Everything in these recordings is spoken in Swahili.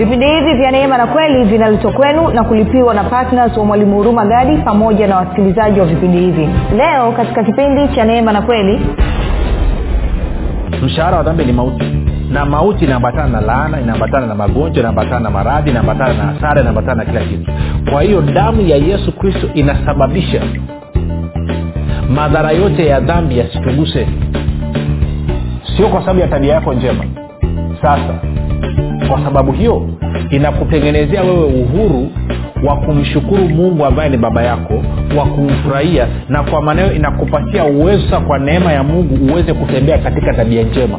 vipindi hivi vya neema na kweli vinaletwa kwenu na kulipiwa na ptns wa mwalimu huruma gadi pamoja na wasikilizaji wa vipindi hivi. Leo katika kipindi cha neema na kweli mshahara wa dhambi ni mauti na mauti inaambatana na laana inaambatana na magonjwa inaambatana na maradhi inaambatana na hasara inaambatana na kila kitu. Kwa hiyo damu ya yesu kristo inasababisha madhara yote ya dhambi yasituguse sio kwa sababu ya tabia yako njema. Sasa kwa sababu hiyo inakutengenezea wewe uhuru wa kumshukuru mungu ambaye ni baba yako wa kumfurahia na kwa maneo inakupatia uwezo kwa neema ya mungu uweze kutembea katika tabia njema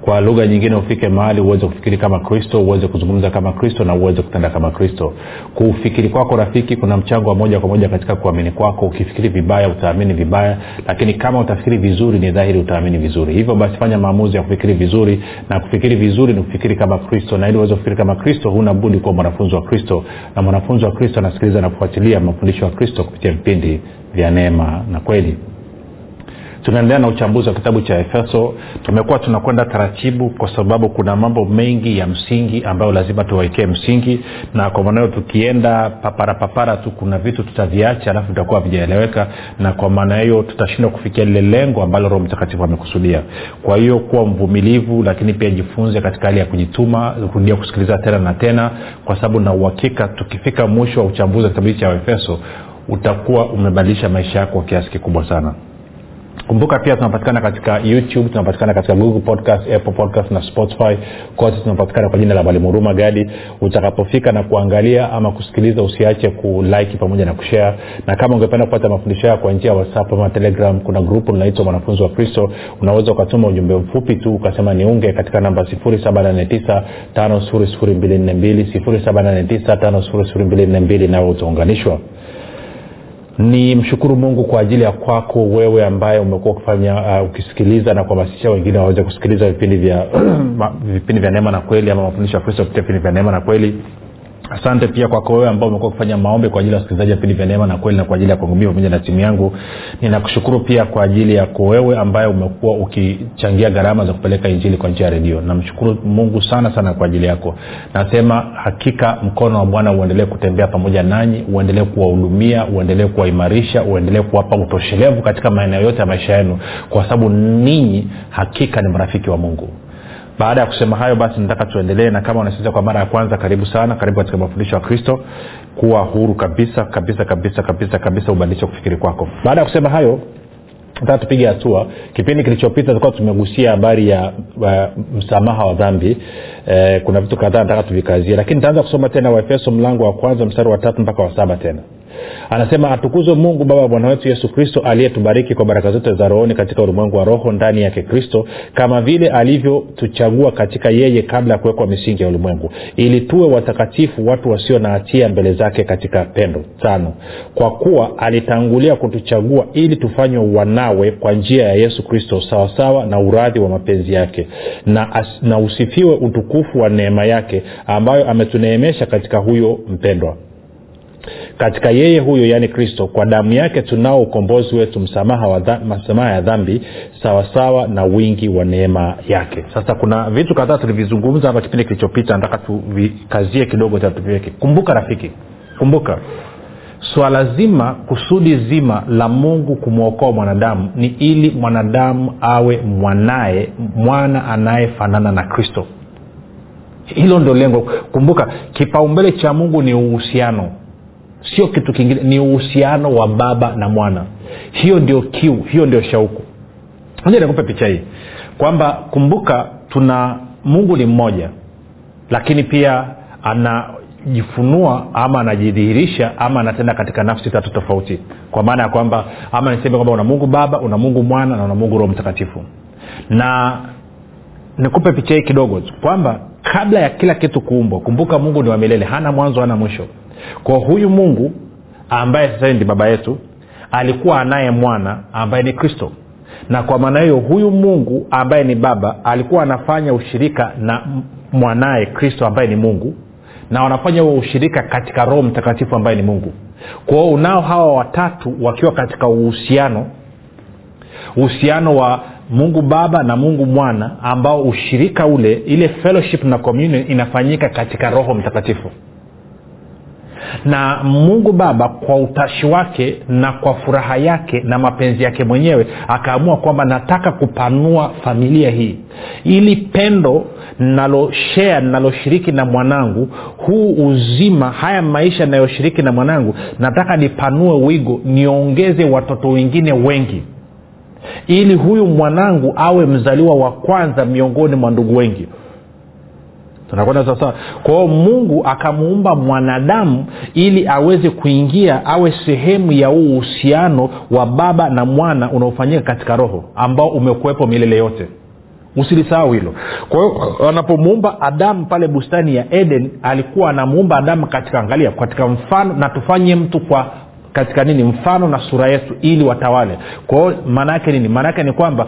kwa lugha nyingine ufike mahali uweze kufikiri kama kristo uweze kuzungumza kama kristo na uweze kutenda kama kristo. Kufikiri kwako rafiki kuna mchango wa moja kwa moja katika kuamini kwako. Ukifikiri vibaya utaamini vibaya lakini kama utafikiri vizuri ni dhahiri utaamini vizuri. Hivyo basi fanya maamuzi ya kufikiri vizuri na kufikiri vizuri ni kufikiri kama kristo. Na ili uweze kufikiri kama kristo huna budi kuwa mwanafunzi wa kristo. Na mwanafunzi wa kristo anasikiliza na kufuatilia mafundisho ya kristo kupitia vipindi vya neema na kweli tunaendelea na uchambuzi wa kitabu cha efeso. Tumekuwa tunakwenda taratibu kwa sababu kuna mambo mengi ya msingi ambayo lazima tuwawekee msingi na kwa maana hiyo tukienda papara papara tu kuna vitu tutaviacha alafu vitakuwa vijaeleweka na kwa maana hiyo tutashindwa kufikia lile lengo ambalo roho mtakatifu amekusudia. Kwa hiyo kuwa mvumilivu lakini pia jifunze katika hali ya kujituma kurudia kusikiliza tena na tena kwa sababu na uhakika tukifika mwisho wa uchambuzi wa kitabu cha efeso utakuwa umebadilisha maisha yako kwa kiasi kikubwa sana kumbuka pia tunapatikana katika youtube tunapatikana katika google podcast apple podcast na spotify. Kote tunapatikana kwa jina la mwalimu huruma gadi. Utakapofika na kuangalia ama kusikiliza usiache kuliki pamoja na kushare. Na kama ungependa kupata mafundisho hayo kwa njia ya whatsapp ama telegram kuna grupu linaitwa mwanafunzi wa kristo. Unaweza ukatuma ujumbe mfupi tu ukasema niunge katika namba 789 5242 789 nawe utaunganishwa ni mshukuru mungu kwa ajili ya kwako wewe ambaye umekuwa ukifanya uh, ukisikiliza na kuhamasisha wengine waweze kusikiliza vipindi vya vipindi vya neema na kweli ama mafundisho ya kristo kupitia vipindi vya neema na kweli asante pia kwako wewe ambao umekuwa ukifanya maombi kwa ajili ya wasikilizaji wa vipindi vya neema na kweli na kwa ajili ya kuangumia pamoja na timu yangu. Ninakushukuru pia kwa ajili yako wewe ambaye umekuwa ukichangia gharama za kupeleka injili kwa njia ya redio. Namshukuru mungu sana sana kwa ajili yako. Nasema hakika mkono wa bwana uendelee kutembea pamoja nanyi uendelee kuwahudumia uendelee kuwaimarisha uendelee kuwapa utoshelevu katika maeneo yote ya maisha yenu kwa sababu ninyi hakika ni marafiki wa mungu baada ya kusema hayo basi nataka tuendelee na kama unasikiliza kwa mara ya kwanza karibu sana karibu katika mafundisho ya kristo. Kuwa huru kabisa kabisa kabisa kabisa kabisa ubadilishe kufikiri kwako. Baada ya kusema hayo nataka tupige hatua. Kipindi kilichopita tulikuwa tumegusia habari ya uh, msamaha wa dhambi. Eh, kuna vitu kadhaa nataka tuvikazie lakini nitaanza kusoma tena waefeso mlango wa kwanza mstari wa tatu mpaka wa saba tena anasema atukuzwe mungu baba wa bwana wetu yesu kristo aliyetubariki kwa baraka zote za rohoni katika ulimwengu wa roho ndani yake kristo kama vile alivyotuchagua katika yeye kabla ya kuwekwa misingi ya ulimwengu ili tuwe watakatifu watu wasio na hatia mbele zake katika pendo tano kwa kuwa alitangulia kutuchagua ili tufanywe wanawe kwa njia ya yesu kristo sawasawa na uradhi wa mapenzi yake na, as, na usifiwe utukufu wa neema yake ambayo ametuneemesha katika huyo mpendwa katika yeye huyo yaani kristo kwa damu yake tunao ukombozi wetu msamaha, wa dha, msamaha ya dhambi sawasawa na wingi wa neema yake. Sasa kuna vitu kadhaa tulivizungumza hapa kipindi kilichopita nataka tuvikazie kidogo tatuviweke kumbuka rafiki kumbuka. Swala zima kusudi zima la mungu kumwokoa mwanadamu ni ili mwanadamu awe mwanaye mwana anayefanana na kristo. Hilo ndio lengo. Kumbuka kipaumbele cha mungu ni uhusiano sio kitu kingine ni uhusiano wa baba na mwana. Hiyo ndio kiu hiyo ndio shauku. Moja nikupe picha hii. Kwamba kumbuka tuna mungu ni mmoja lakini pia anajifunua ama anajidhihirisha ama anatenda katika nafsi tatu tofauti. Kwa maana ya kwamba ama niseme kwamba una mungu baba una mungu mwana na una mungu roho mtakatifu. Na nikupe picha hii kidogo kwamba kabla ya kila kitu kuumbwa kumbuka mungu ni wa milele hana mwanzo hana mwisho kwa huyu mungu ambaye sasa ni baba yetu alikuwa anaye mwana ambaye ni kristo. Na kwa maana hiyo huyu mungu ambaye ni baba alikuwa anafanya ushirika na mwanaye kristo ambaye ni mungu. Na wanafanya huo ushirika katika roho mtakatifu ambaye ni mungu. Kwao unao hawa watatu wakiwa katika uhusiano uhusiano wa mungu baba na mungu mwana ambao ushirika ule ile fellowship na communion inafanyika katika roho mtakatifu na mungu baba kwa utashi wake na kwa furaha yake na mapenzi yake mwenyewe akaamua kwamba nataka kupanua familia hii. Ili pendo naloshea naloshiriki na mwanangu huu uzima haya maisha nayoshiriki na mwanangu nataka nipanue wigo niongeze watoto wengine wengi. Ili huyu mwanangu awe mzaliwa wa kwanza miongoni mwa ndugu wengi tunakwenda sawasawa kwa mungu akamuumba mwanadamu ili aweze kuingia awe sehemu ya huu uhusiano wa baba na mwana unaofanyika katika roho ambao umekuwepo milele yote. Usilisahau hilo. Kwa hiyo anapomuumba adamu pale bustani ya eden alikuwa anamuumba adamu katika angalia katika mfano na tufanye mtu kwa katika nini mfano na sura yetu ili watawale. Kwao maana yake nini? Maana yake ni kwamba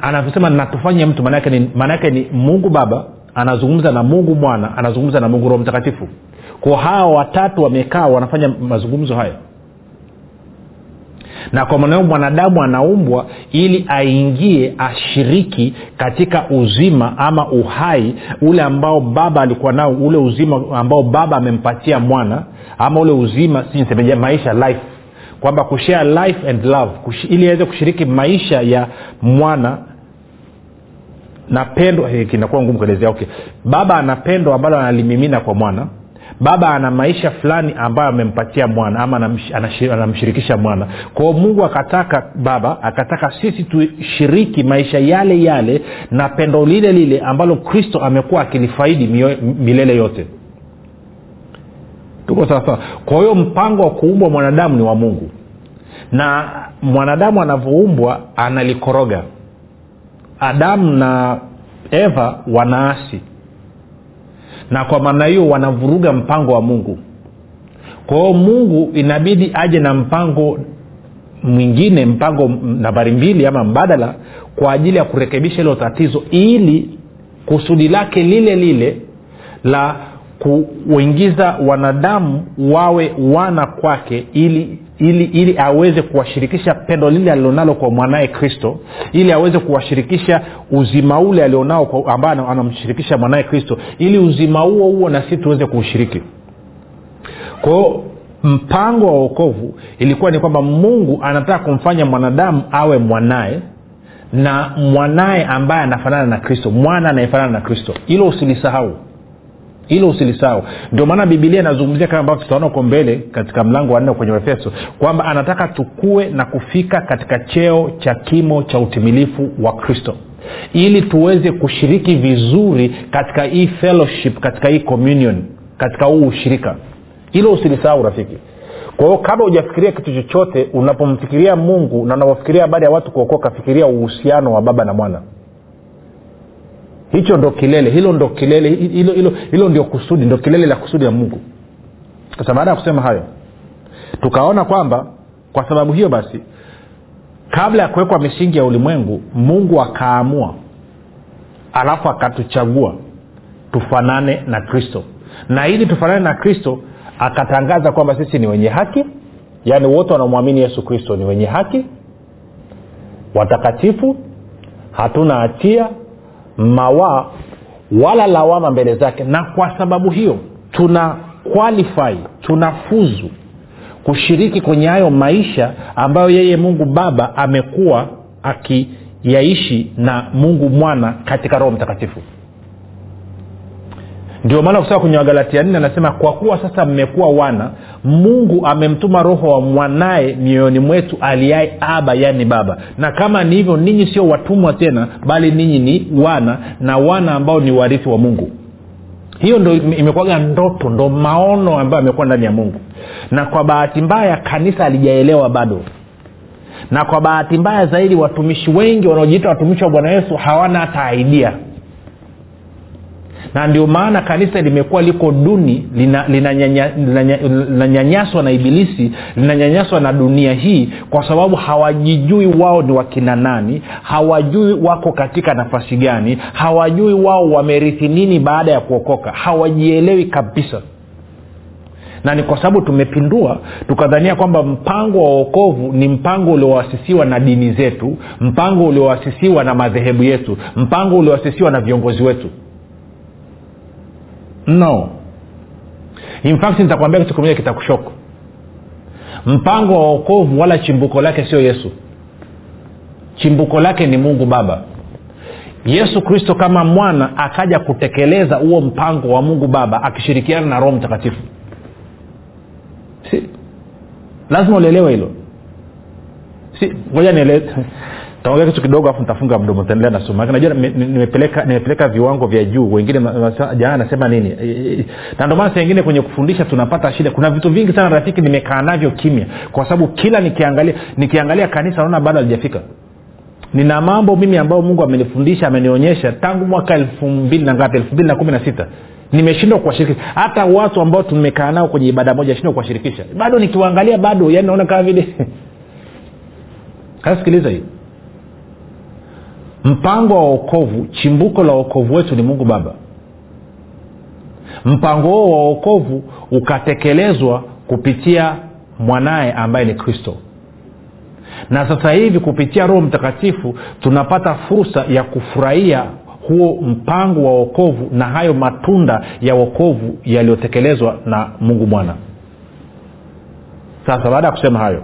anavyosema natufanye mtu maanake yake ni mungu baba anazungumza na mungu mwana anazungumza na mungu roho mtakatifu. Kwa hawa watatu wamekaa wanafanya mazungumzo hayo. Na kwa maana hiyo mwanadamu anaumbwa ili aingie ashiriki katika uzima ama uhai ule ambao baba alikuwa nao ule uzima ambao baba amempatia mwana ama ule uzima sisemeja maisha life. Kwamba kushare life and love kush, ili aweze kushiriki maisha ya mwana na pendo kinakuwa ngumu kuelezea okay. Baba ana pendo ambalo analimimina kwa mwana. Baba ana maisha fulani ambayo amempatia mwana ama anamshirikisha mwana. Kwao mungu akataka baba akataka sisi tushiriki maisha yale yale na pendo lile lile ambalo kristo amekuwa akilifaidi milele yote. Tuko sawasawa kwa hiyo mpango wa kuumbwa mwanadamu ni wa mungu. Na mwanadamu anavyoumbwa analikoroga adamu na eva wanaasi. Na kwa maana hiyo wanavuruga mpango wa mungu. Kwa hiyo mungu inabidi aje na mpango mwingine mpango nambari mbili ama mbadala kwa ajili ya kurekebisha hilo tatizo ili kusudi lake lile lile la kuingiza wanadamu wawe wana kwake ili ili ili aweze kuwashirikisha pendo lile alilonalo kwa mwanaye kristo ili aweze kuwashirikisha uzima ule alionao ambaye anamshirikisha mwanaye kristo ili uzima huo huo na sisi tuweze kuushiriki. Kwao mpango wa uokovu ilikuwa ni kwamba mungu anataka kumfanya mwanadamu awe mwanaye na mwanaye ambaye anafanana na kristo mwana anayefanana na kristo. Hilo usilisahau hilo usilisahau. Ndio maana bibilia inazungumzia kama ambavyo tutaona huko mbele katika mlango wa nne kwenye efeso kwamba anataka tukue na kufika katika cheo cha kimo cha utimilifu wa kristo. Ili tuweze kushiriki vizuri katika hii fellowship katika hii communion katika huu ushirika. Hilo usilisahau rafiki. Kwa hiyo kama hujafikiria kitu chochote unapomfikiria mungu na unapofikiria habari ya watu kuokoka fikiria uhusiano wa baba na mwana hicho ndo kilele hilo ndo kilele hilo, hilo, hilo ndio kusudi ndo kilele la kusudi la mungu. Sasa baada ya kusema hayo tukaona kwamba kwa sababu hiyo basi kabla ya kuwekwa misingi ya ulimwengu mungu akaamua alafu akatuchagua tufanane na kristo. Na ili tufanane na kristo akatangaza kwamba sisi ni wenye haki yaani wote wanaomwamini yesu kristo ni wenye haki watakatifu hatuna hatia mawaa wala lawama mbele zake. Na kwa sababu hiyo tuna qualify tunafuzu kushiriki kwenye hayo maisha ambayo yeye mungu baba amekuwa akiyaishi na mungu mwana katika roho mtakatifu ndio maana kusema kwenye wagalatia nne anasema kwa kuwa sasa mmekuwa wana mungu amemtuma roho wa mwanaye mioyoni mwetu aliaye aba yani baba. Na kama ni hivyo ninyi sio watumwa tena bali ninyi ni wana na wana ambao ni warithi wa mungu. Hiyo ndo imekuwaga ndoto ndo maono ambayo amekuwa ndani ya mungu. Na kwa bahati mbaya kanisa alijaelewa bado. Na kwa bahati mbaya zaidi watumishi wengi wanaojiita watumishi wa bwana yesu hawana hata idea na ndio maana kanisa limekuwa liko duni linanyanyaswa lina lina, lina na ibilisi linanyanyaswa na dunia hii kwa sababu hawajijui wao ni wakina nani hawajui wako katika nafasi gani hawajui wao wamerithi nini baada ya kuokoka hawajielewi kabisa. Na ni kwa sababu tumepindua tukadhania kwamba mpango wa uokovu ni mpango ulioasisiwa na dini zetu mpango ulioasisiwa na madhehebu yetu mpango ulioasisiwa na viongozi wetu no. In fact nitakwambia kitu kimoja kitakushoko mpango wa okovu wala chimbuko lake sio yesu. Chimbuko lake ni mungu baba. Yesu kristo kama mwana akaja kutekeleza huo mpango wa mungu baba akishirikiana na roho mtakatifu. Si? Lazima ulielewe hilo. Si? Ngoja niele taongea kitu kidogo afu nitafunga mdomo taendelea na somo. Najua nimepeleka nimepeleka viwango vya juu. Wengine jana nasema nini? Na ndio maana saa ingine kwenye kufundisha tunapata shida. Kuna vitu vingi sana rafiki nimekaa navyo kimya. Kwa sababu kila nikiangalia nikiangalia kanisa naona bado halijafika. Nina mambo mimi ambayo mungu amenifundisha amenionyesha tangu mwaka elfu mbili na ngapi? Elfu mbili na kumi na sita. Nimeshindwa kuwashirikisha. Hata watu ambao tumekaa nao kwenye ibada moja shindwa kuwashirikisha. Bado nikiwaangalia bado yani naona kama vile kasikiliza hii mpango wa okovu chimbuko la okovu wetu ni mungu baba. Mpango huo wa okovu ukatekelezwa kupitia mwanaye ambaye ni kristo. Na sasa hivi kupitia roho mtakatifu tunapata fursa ya kufurahia huo mpango wa wokovu na hayo matunda ya wokovu yaliyotekelezwa na mungu mwana sasa baada ya kusema hayo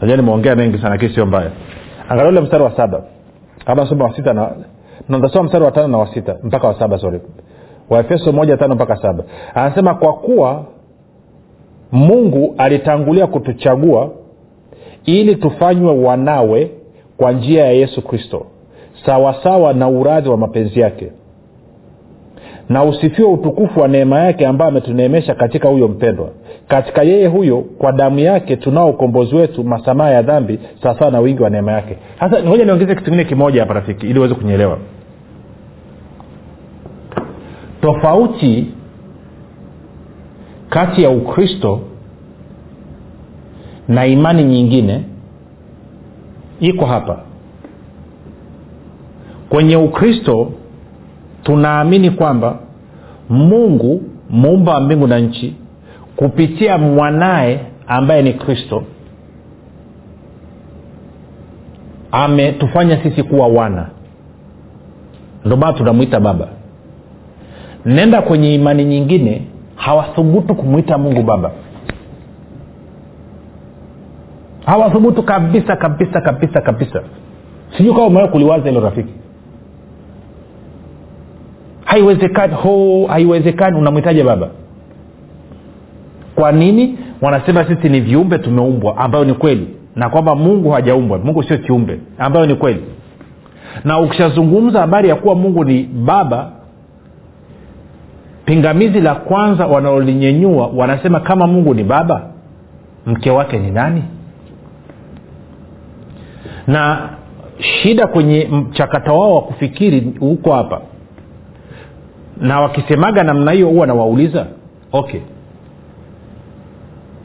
najua nimeongea mengi sana lakini sio mbaya. Angalia ule mstari wa saba kama soma wa sita na ntasoma mstari wa tano na wa sita mpaka wa saba sorry. Waefeso moja tano mpaka saba. Anasema kwa kuwa mungu alitangulia kutuchagua ili tufanywe wanawe kwa njia ya yesu kristo sawasawa na uradhi wa mapenzi yake na usifiwe utukufu wa neema yake ambayo ametuneemesha katika huyo mpendwa. Katika yeye huyo kwa damu yake tunao ukombozi wetu masamaha ya dhambi sawasawa na wingi wa neema yake. Sasa ngoja niongeze kitu kingine kimoja hapa rafiki ili uweze kunyelewa tofauti kati ya ukristo na imani nyingine iko hapa. Kwenye ukristo tunaamini kwamba mungu muumba wa mbingu na nchi kupitia mwanaye ambaye ni kristo ametufanya sisi kuwa wana. Ndio maana tunamwita baba. Nenda kwenye imani nyingine hawathubutu kumwita mungu baba. Hawathubutu kabisa kabisa kabisa kabisa. Sijui kama umewahi kuliwaza hilo rafiki haiwezekani ho haiwezekani. Unamwitaje baba? Kwa nini? Wanasema sisi ni viumbe tumeumbwa ambayo ni kweli na kwamba mungu hajaumbwa. Mungu sio kiumbe ambayo ni kweli. Na ukishazungumza habari ya kuwa mungu ni baba pingamizi la kwanza wanaolinyenyua wanasema kama mungu ni baba mke wake ni nani? Na shida kwenye mchakato wao wa kufikiri huko hapa na wakisemaga namna hiyo huwa nawauliza? Okay.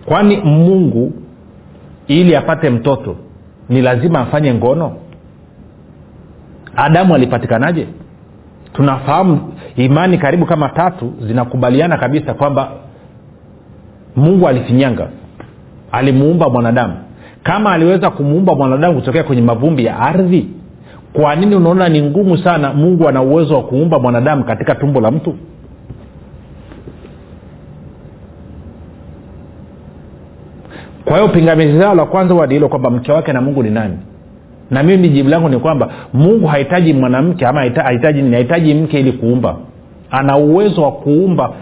Kwani mungu ili apate mtoto ni lazima afanye ngono? Adamu alipatikanaje? Tunafahamu imani karibu kama tatu zinakubaliana kabisa kwamba mungu alifinyanga alimuumba mwanadamu. Kama aliweza kumuumba mwanadamu kutokea kwenye mavumbi ya ardhi kwa nini unaona ni ngumu sana mungu ana uwezo wa kuumba mwanadamu katika tumbo la mtu? Kwa hiyo pingamizi zao la kwanza huwa hilo kwamba mke wake na mungu ni nani? Na mimi jibu langu ni kwamba mungu hahitaji mwanamke ama hahitaji hahitaji mke ili kuumba. Ana uwezo wa kuumba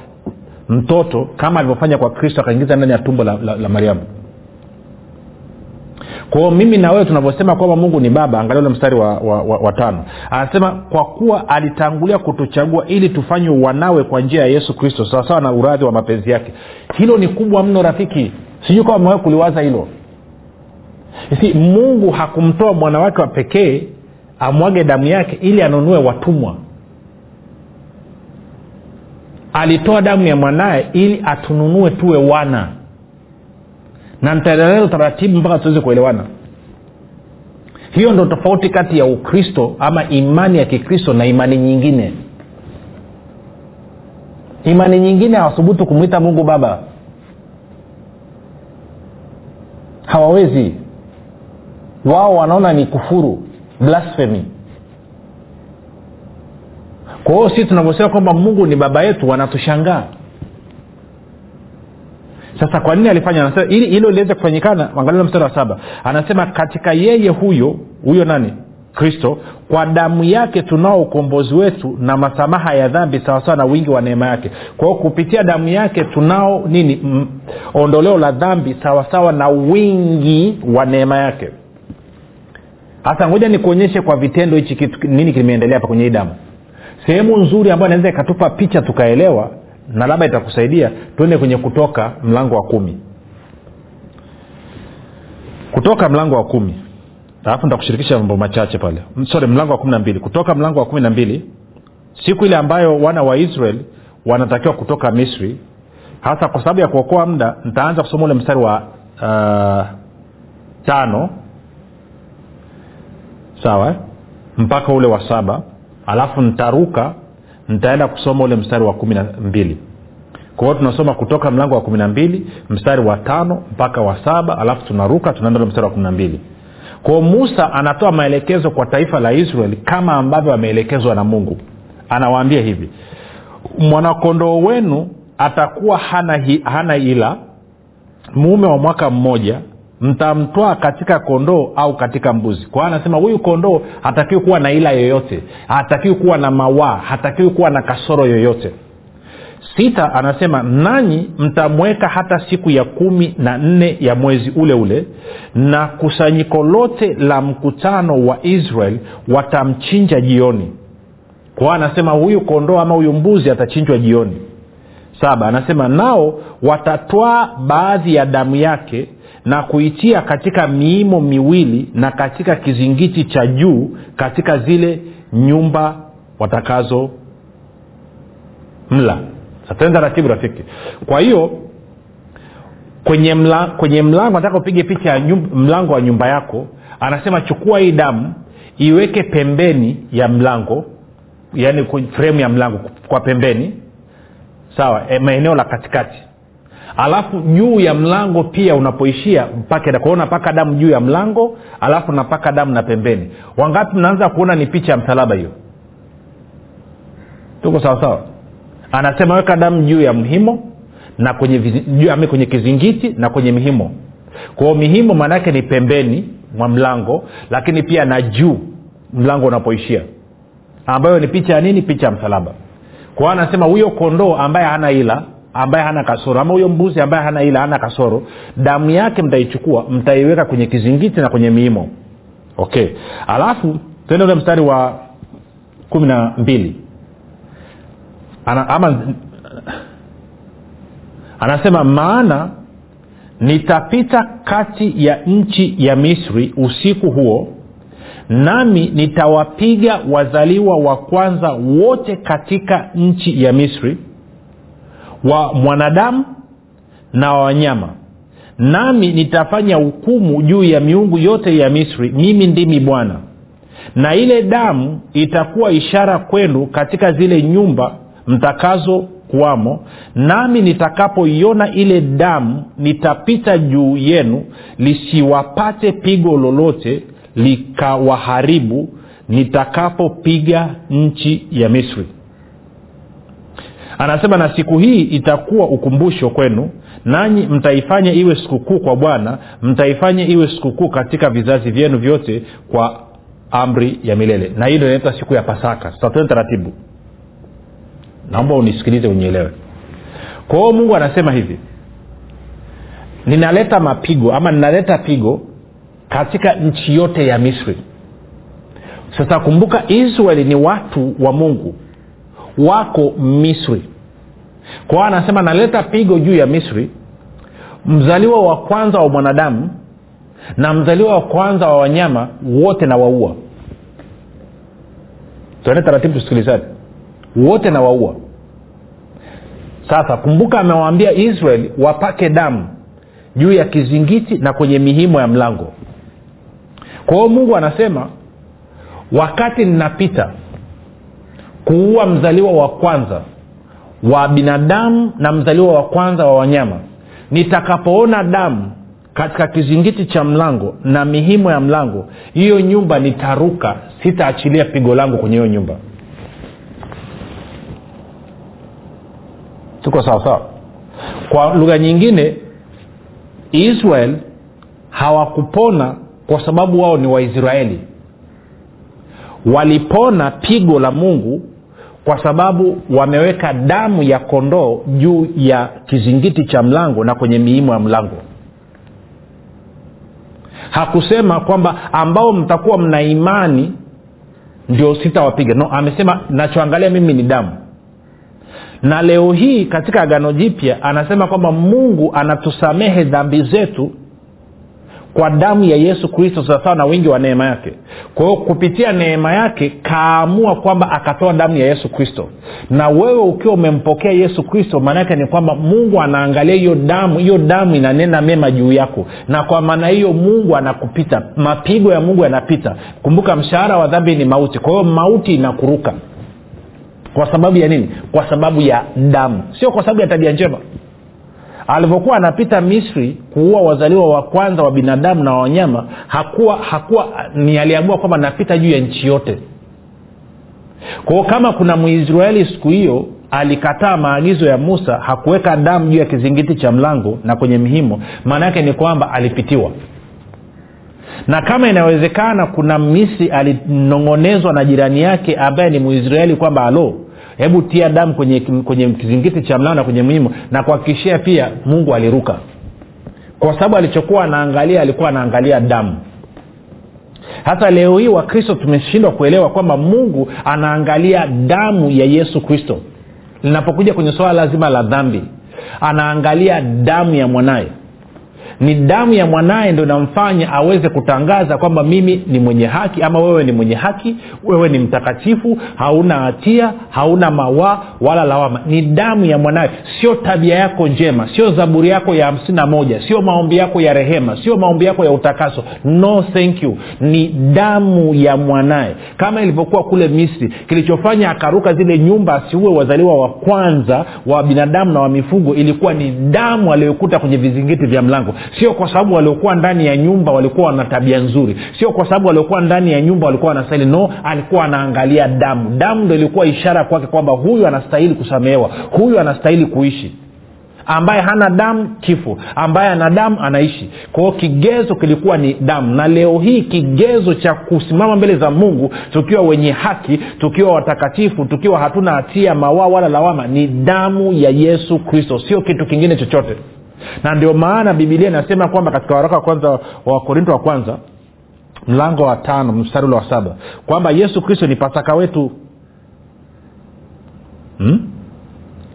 mtoto kama alivyofanya kwa kristo akaingiza ndani ya tumbo la, la, la mariamu kwao mimi na wewe tunavyosema kwamba mungu ni baba angalia ule mstari wa, wa, wa, wa tano. Anasema kwa kuwa alitangulia kutuchagua ili tufanywe wanawe kwa njia ya yesu kristo sawasawa na uradhi wa mapenzi yake. Hilo ni kubwa mno rafiki. Sijui kama mewahi kuliwaza hilo. Si mungu hakumtoa mwana wake wa pekee amwage damu yake ili anunue watumwa. Alitoa damu ya mwanaye ili atununue tuwe wana na nitaeleleza utaratibu mpaka tuweze kuelewana. Hiyo ndo tofauti kati ya ukristo ama imani ya kikristo na imani nyingine. Imani nyingine hawathubutu kumwita mungu baba. Hawawezi. Wao wanaona ni kufuru blasphemy. Kwa hiyo sisi tunavyosema kwamba mungu ni baba yetu wanatushangaa sasa kwa nini alifanya? Anasema ili hilo liweze kufanyikana angalia mstari wa saba anasema katika yeye huyo huyo nani? Kristo kwa damu yake tunao ukombozi wetu na masamaha ya dhambi sawasawa na wingi wa neema yake. Kwa hiyo kupitia damu yake tunao nini? Mm, ondoleo la dhambi sawasawa na wingi wa neema yake. Hasa ngoja nikuonyeshe kwa vitendo hichi kitu nini kimeendelea hapa kwenye hii damu. Sehemu nzuri ambayo inaweza ikatupa picha tukaelewa na labda itakusaidia tuende kwenye kutoka mlango wa kumi. Kutoka mlango wa kumi. Alafu nitakushirikisha mambo machache pale. Sorry mlango wa kumi na mbili. Kutoka mlango wa kumi na mbili siku ile ambayo wana wa israel wanatakiwa kutoka misri hasa kwa sababu ya kuokoa muda nitaanza kusoma ule mstari wa uh, tano. Sawa mpaka ule wa saba. Alafu nitaruka nitaenda kusoma ule mstari wa kumi na mbili. Kwa hiyo tunasoma kutoka mlango wa kumi na mbili mstari wa tano mpaka wa saba alafu tunaruka tunaenda ule mstari wa kumi na mbili. Kwao musa anatoa maelekezo kwa taifa la israeli kama ambavyo ameelekezwa na mungu. Anawaambia hivi mwanakondoo wenu atakuwa hana, hi, hana ila mume wa mwaka mmoja mtamtwaa katika kondoo au katika mbuzi. Kwa anasema huyu kondoo hatakiwi kuwa na ila yoyote hatakiwi kuwa na mawaa hatakiwi kuwa na kasoro yoyote. Sita anasema nanyi mtamweka hata siku ya kumi na nne ya mwezi ule ule na kusanyiko lote la mkutano wa israel watamchinja jioni. Kwa anasema huyu kondoo ama huyu mbuzi atachinjwa jioni. Saba anasema nao watatwaa baadhi ya damu yake na kuitia katika miimo miwili na katika kizingiti cha juu katika zile nyumba watakazo mla. Satenda ratibu rafiki. Kwa hiyo kwenye mla, kwenye mlango nataka upige picha ya mlango wa nyumba yako. Anasema chukua hii damu iweke pembeni ya mlango yaani fremu ya mlango kwa pembeni. Sawa e, maeneo la katikati alafu juu ya mlango pia unapoishia mpake kwao unapaka damu juu ya mlango alafu napaka damu na pembeni. Wangapi mnaanza kuona ni picha ya msalaba hiyo? Tuko sawasawa anasema weka damu juu ya mhimo na kwenye, juu, kwenye kizingiti na kwenye mihimo kwao mihimo maanaake ni pembeni mwa mlango lakini pia na juu mlango unapoishia ambayo ni picha ya nini? Picha ya msalaba. Kwao anasema huyo kondoo ambaye hana ila ambaye hana kasoro ama huyo mbuzi ambaye hana ila hana kasoro damu yake mtaichukua mtaiweka kwenye kizingiti na kwenye miimo. Okay. Alafu tuende ule mstari wa kumi na mbili. Ana, ama anasema maana nitapita kati ya nchi ya misri usiku huo nami nitawapiga wazaliwa wa kwanza wote katika nchi ya misri wa mwanadamu na wa wanyama. Nami nitafanya hukumu juu ya miungu yote ya misri. Mimi ndimi bwana. Na ile damu itakuwa ishara kwenu katika zile nyumba mtakazo kuwamo. Nami nitakapoiona ile damu nitapita juu yenu lisiwapate pigo lolote likawaharibu nitakapopiga nchi ya misri anasema na siku hii itakuwa ukumbusho kwenu nanyi mtaifanya iwe sikukuu kwa bwana mtaifanya iwe sikukuu katika vizazi vyenu vyote kwa amri ya milele. Na hii ndo inaitwa siku ya pasaka. Tutatue taratibu. Naomba unisikilize unielewe. Kwa hiyo mungu anasema hivi ninaleta mapigo ama ninaleta pigo katika nchi yote ya misri. Sasa kumbuka israeli ni watu wa mungu wako misri. Kwa anasema naleta pigo juu ya misri. Mzaliwa wa kwanza wa mwanadamu na mzaliwa wa kwanza wa wanyama wote na waua tuende taratibu tusikilizaji wote na waua sasa kumbuka amewaambia israeli wapake damu juu ya kizingiti na kwenye mihimo ya mlango. Kwa hiyo mungu anasema wakati ninapita kuua mzaliwa wa kwanza wa binadamu na mzaliwa wa kwanza wa wanyama. Nitakapoona damu katika kizingiti cha mlango na mihimo ya mlango hiyo nyumba nitaruka sitaachilia pigo langu kwenye hiyo nyumba. Tuko sawa sawa? Kwa lugha nyingine israel hawakupona kwa sababu wao ni waisraeli. Walipona pigo la mungu kwa sababu wameweka damu ya kondoo juu ya kizingiti cha mlango na kwenye miimo ya mlango. Hakusema kwamba ambao mtakuwa mna imani ndio sitawapiga. No amesema nachoangalia mimi ni damu. Na leo hii katika agano jipya anasema kwamba mungu anatusamehe dhambi zetu kwa damu ya yesu kristo sawasawa na wingi wa neema yake. Kwa hiyo kupitia neema yake kaamua kwamba akatoa damu ya yesu kristo. Na wewe ukiwa umempokea yesu kristo maanaake ni kwamba mungu anaangalia hiyo damu hiyo damu inanena mema juu yako. Na kwa maana hiyo mungu anakupita mapigo ya mungu yanapita. Kumbuka mshahara wa dhambi ni mauti. Kwa hiyo mauti inakuruka. Kwa sababu ya nini? Kwa sababu ya damu. Sio kwa sababu ya tabia njema alivyokuwa anapita misri kuua wazaliwa wa kwanza wa binadamu na wanyama hakuwa hakuwa ni aliamua kwamba napita juu ya nchi yote. Kwao kama kuna mwisraeli siku hiyo alikataa maagizo ya musa hakuweka damu juu ya kizingiti cha mlango na kwenye mhimo maana yake ni kwamba alipitiwa. Na kama inawezekana kuna misi alinong'onezwa na jirani yake ambaye ni mwisraeli kwamba alo hebu tia damu kwenye, kwenye kizingiti cha mlango na kwenye mlimo na kuhakikishia pia mungu aliruka. Kwa sababu alichokuwa anaangalia alikuwa anaangalia damu. Hata leo hii wakristo tumeshindwa kuelewa kwamba mungu anaangalia damu ya yesu kristo. Linapokuja kwenye swala lazima la dhambi anaangalia damu ya mwanaye ni damu ya mwanaye ndo inamfanya aweze kutangaza kwamba mimi ni mwenye haki ama wewe ni mwenye haki wewe ni mtakatifu hauna hatia hauna mawaa wala lawama. Ni damu ya mwanaye. Sio tabia yako njema sio zaburi yako ya hamsini na moja sio maombi yako ya rehema sio maombi yako ya utakaso. No thank you. Ni damu ya mwanaye. Kama ilivyokuwa kule misri kilichofanya akaruka zile nyumba asiue wazaliwa wa kwanza wa binadamu na wa mifugo ilikuwa ni damu aliyokuta kwenye vizingiti vya mlango sio kwa sababu waliokuwa ndani ya nyumba walikuwa wana tabia nzuri. Sio kwa sababu waliokuwa ndani ya nyumba walikuwa wanastahili. No alikuwa anaangalia damu. Damu ndo ilikuwa ishara kwake kwamba huyu anastahili kusamehewa. Huyu anastahili kuishi. Ambaye hana damu kifo. Ambaye ana damu anaishi. Kwao kigezo kilikuwa ni damu. Na leo hii kigezo cha kusimama mbele za mungu tukiwa wenye haki tukiwa watakatifu tukiwa hatuna hatia mawaa wala lawama ni damu ya yesu kristo. Sio kitu kingine chochote na ndio maana bibilia inasema kwamba katika waraka wa kwanza wa korinto wa kwanza mlango wa tano mstari ule wa saba kwamba yesu kristo ni pasaka wetu hmm?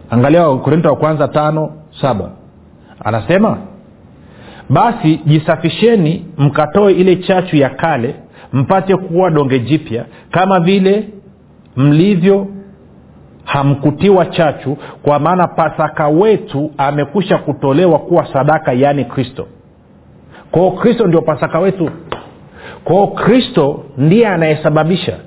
angalia wakorinto wa kwanza tano saba anasema basi jisafisheni mkatoe ile chachu ya kale mpate kuwa donge jipya kama vile mlivyo hamkutiwa chachu kwa maana pasaka wetu amekwisha kutolewa kuwa sadaka yaani kristo. Kwao kristo ndio pasaka wetu. Kwao kristo ndiye anayesababisha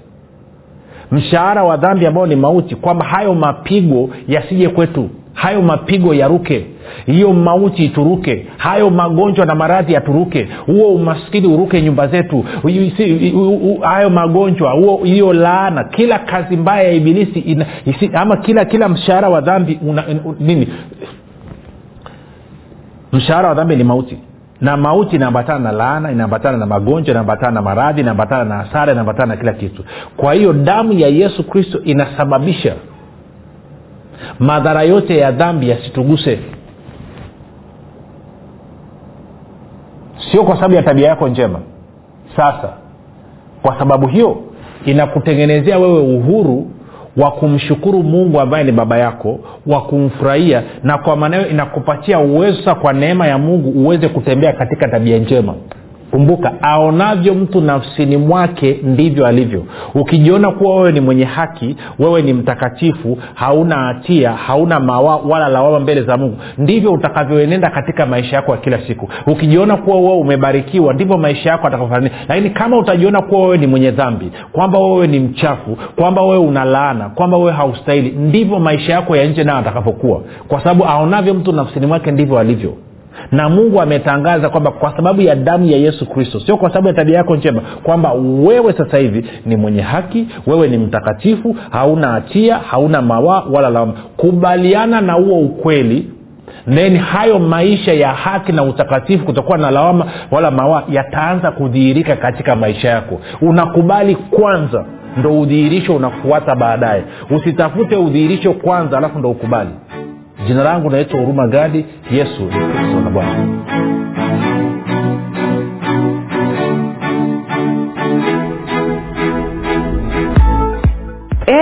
mshahara wa dhambi ambao ni mauti kwamba hayo mapigo yasije kwetu hayo mapigo yaruke. Hiyo mauti ituruke. Hayo magonjwa na maradhi yaturuke. Huo umaskini uruke nyumba zetu. Hayo magonjwa hiyo laana kila kazi mbaya ya ibilisi ina, isi, ama kila kila mshahara wa dhambi una, un, nini? Mshahara wa dhambi ni mauti. Na mauti inaambatana na laana inaambatana na magonjwa inaambatana na maradhi inaambatana na hasara inaambatana na kila kitu. Kwa hiyo damu ya yesu kristo inasababisha madhara yote ya dhambi yasituguse. Sio kwa sababu ya tabia yako njema. Sasa kwa sababu hiyo inakutengenezea wewe uhuru wa kumshukuru mungu ambaye ni baba yako wa kumfurahia na kwa maana inakupatia uwezo kwa neema ya mungu uweze kutembea katika tabia njema kumbuka aonavyo mtu nafsini mwake ndivyo alivyo. Ukijiona kuwa wewe ni mwenye haki wewe ni mtakatifu hauna hatia hauna mawa wala lawama mbele za mungu ndivyo utakavyoenenda katika maisha yako ya kila siku. Ukijiona kuwa wewe umebarikiwa ndivyo maisha yako atakavyofanania lakini kama utajiona kuwa wewe ni mwenye dhambi kwamba wewe ni mchafu kwamba wewe una laana kwamba wewe haustahili ndivyo maisha yako ya nje nayo atakapokuwa kwa sababu aonavyo mtu nafsini mwake ndivyo alivyo na mungu ametangaza kwamba kwa sababu ya damu ya yesu kristo sio kwa sababu ya tabia yako njema kwamba wewe sasa hivi ni mwenye haki wewe ni mtakatifu hauna hatia hauna mawaa wala lawama. Kubaliana na huo ukweli then hayo maisha ya haki na utakatifu kutokuwa na lawama wala mawaa yataanza kudhihirika katika maisha yako. Unakubali kwanza ndo udhihirisho unafuata baadaye. Usitafute udhihirisho kwanza alafu ndo ukubali jina langu naitwa huruma gadi yesu ni kristo na bwana. Ee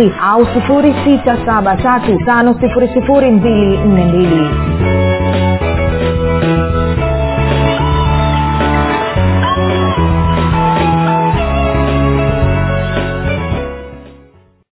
au 6735242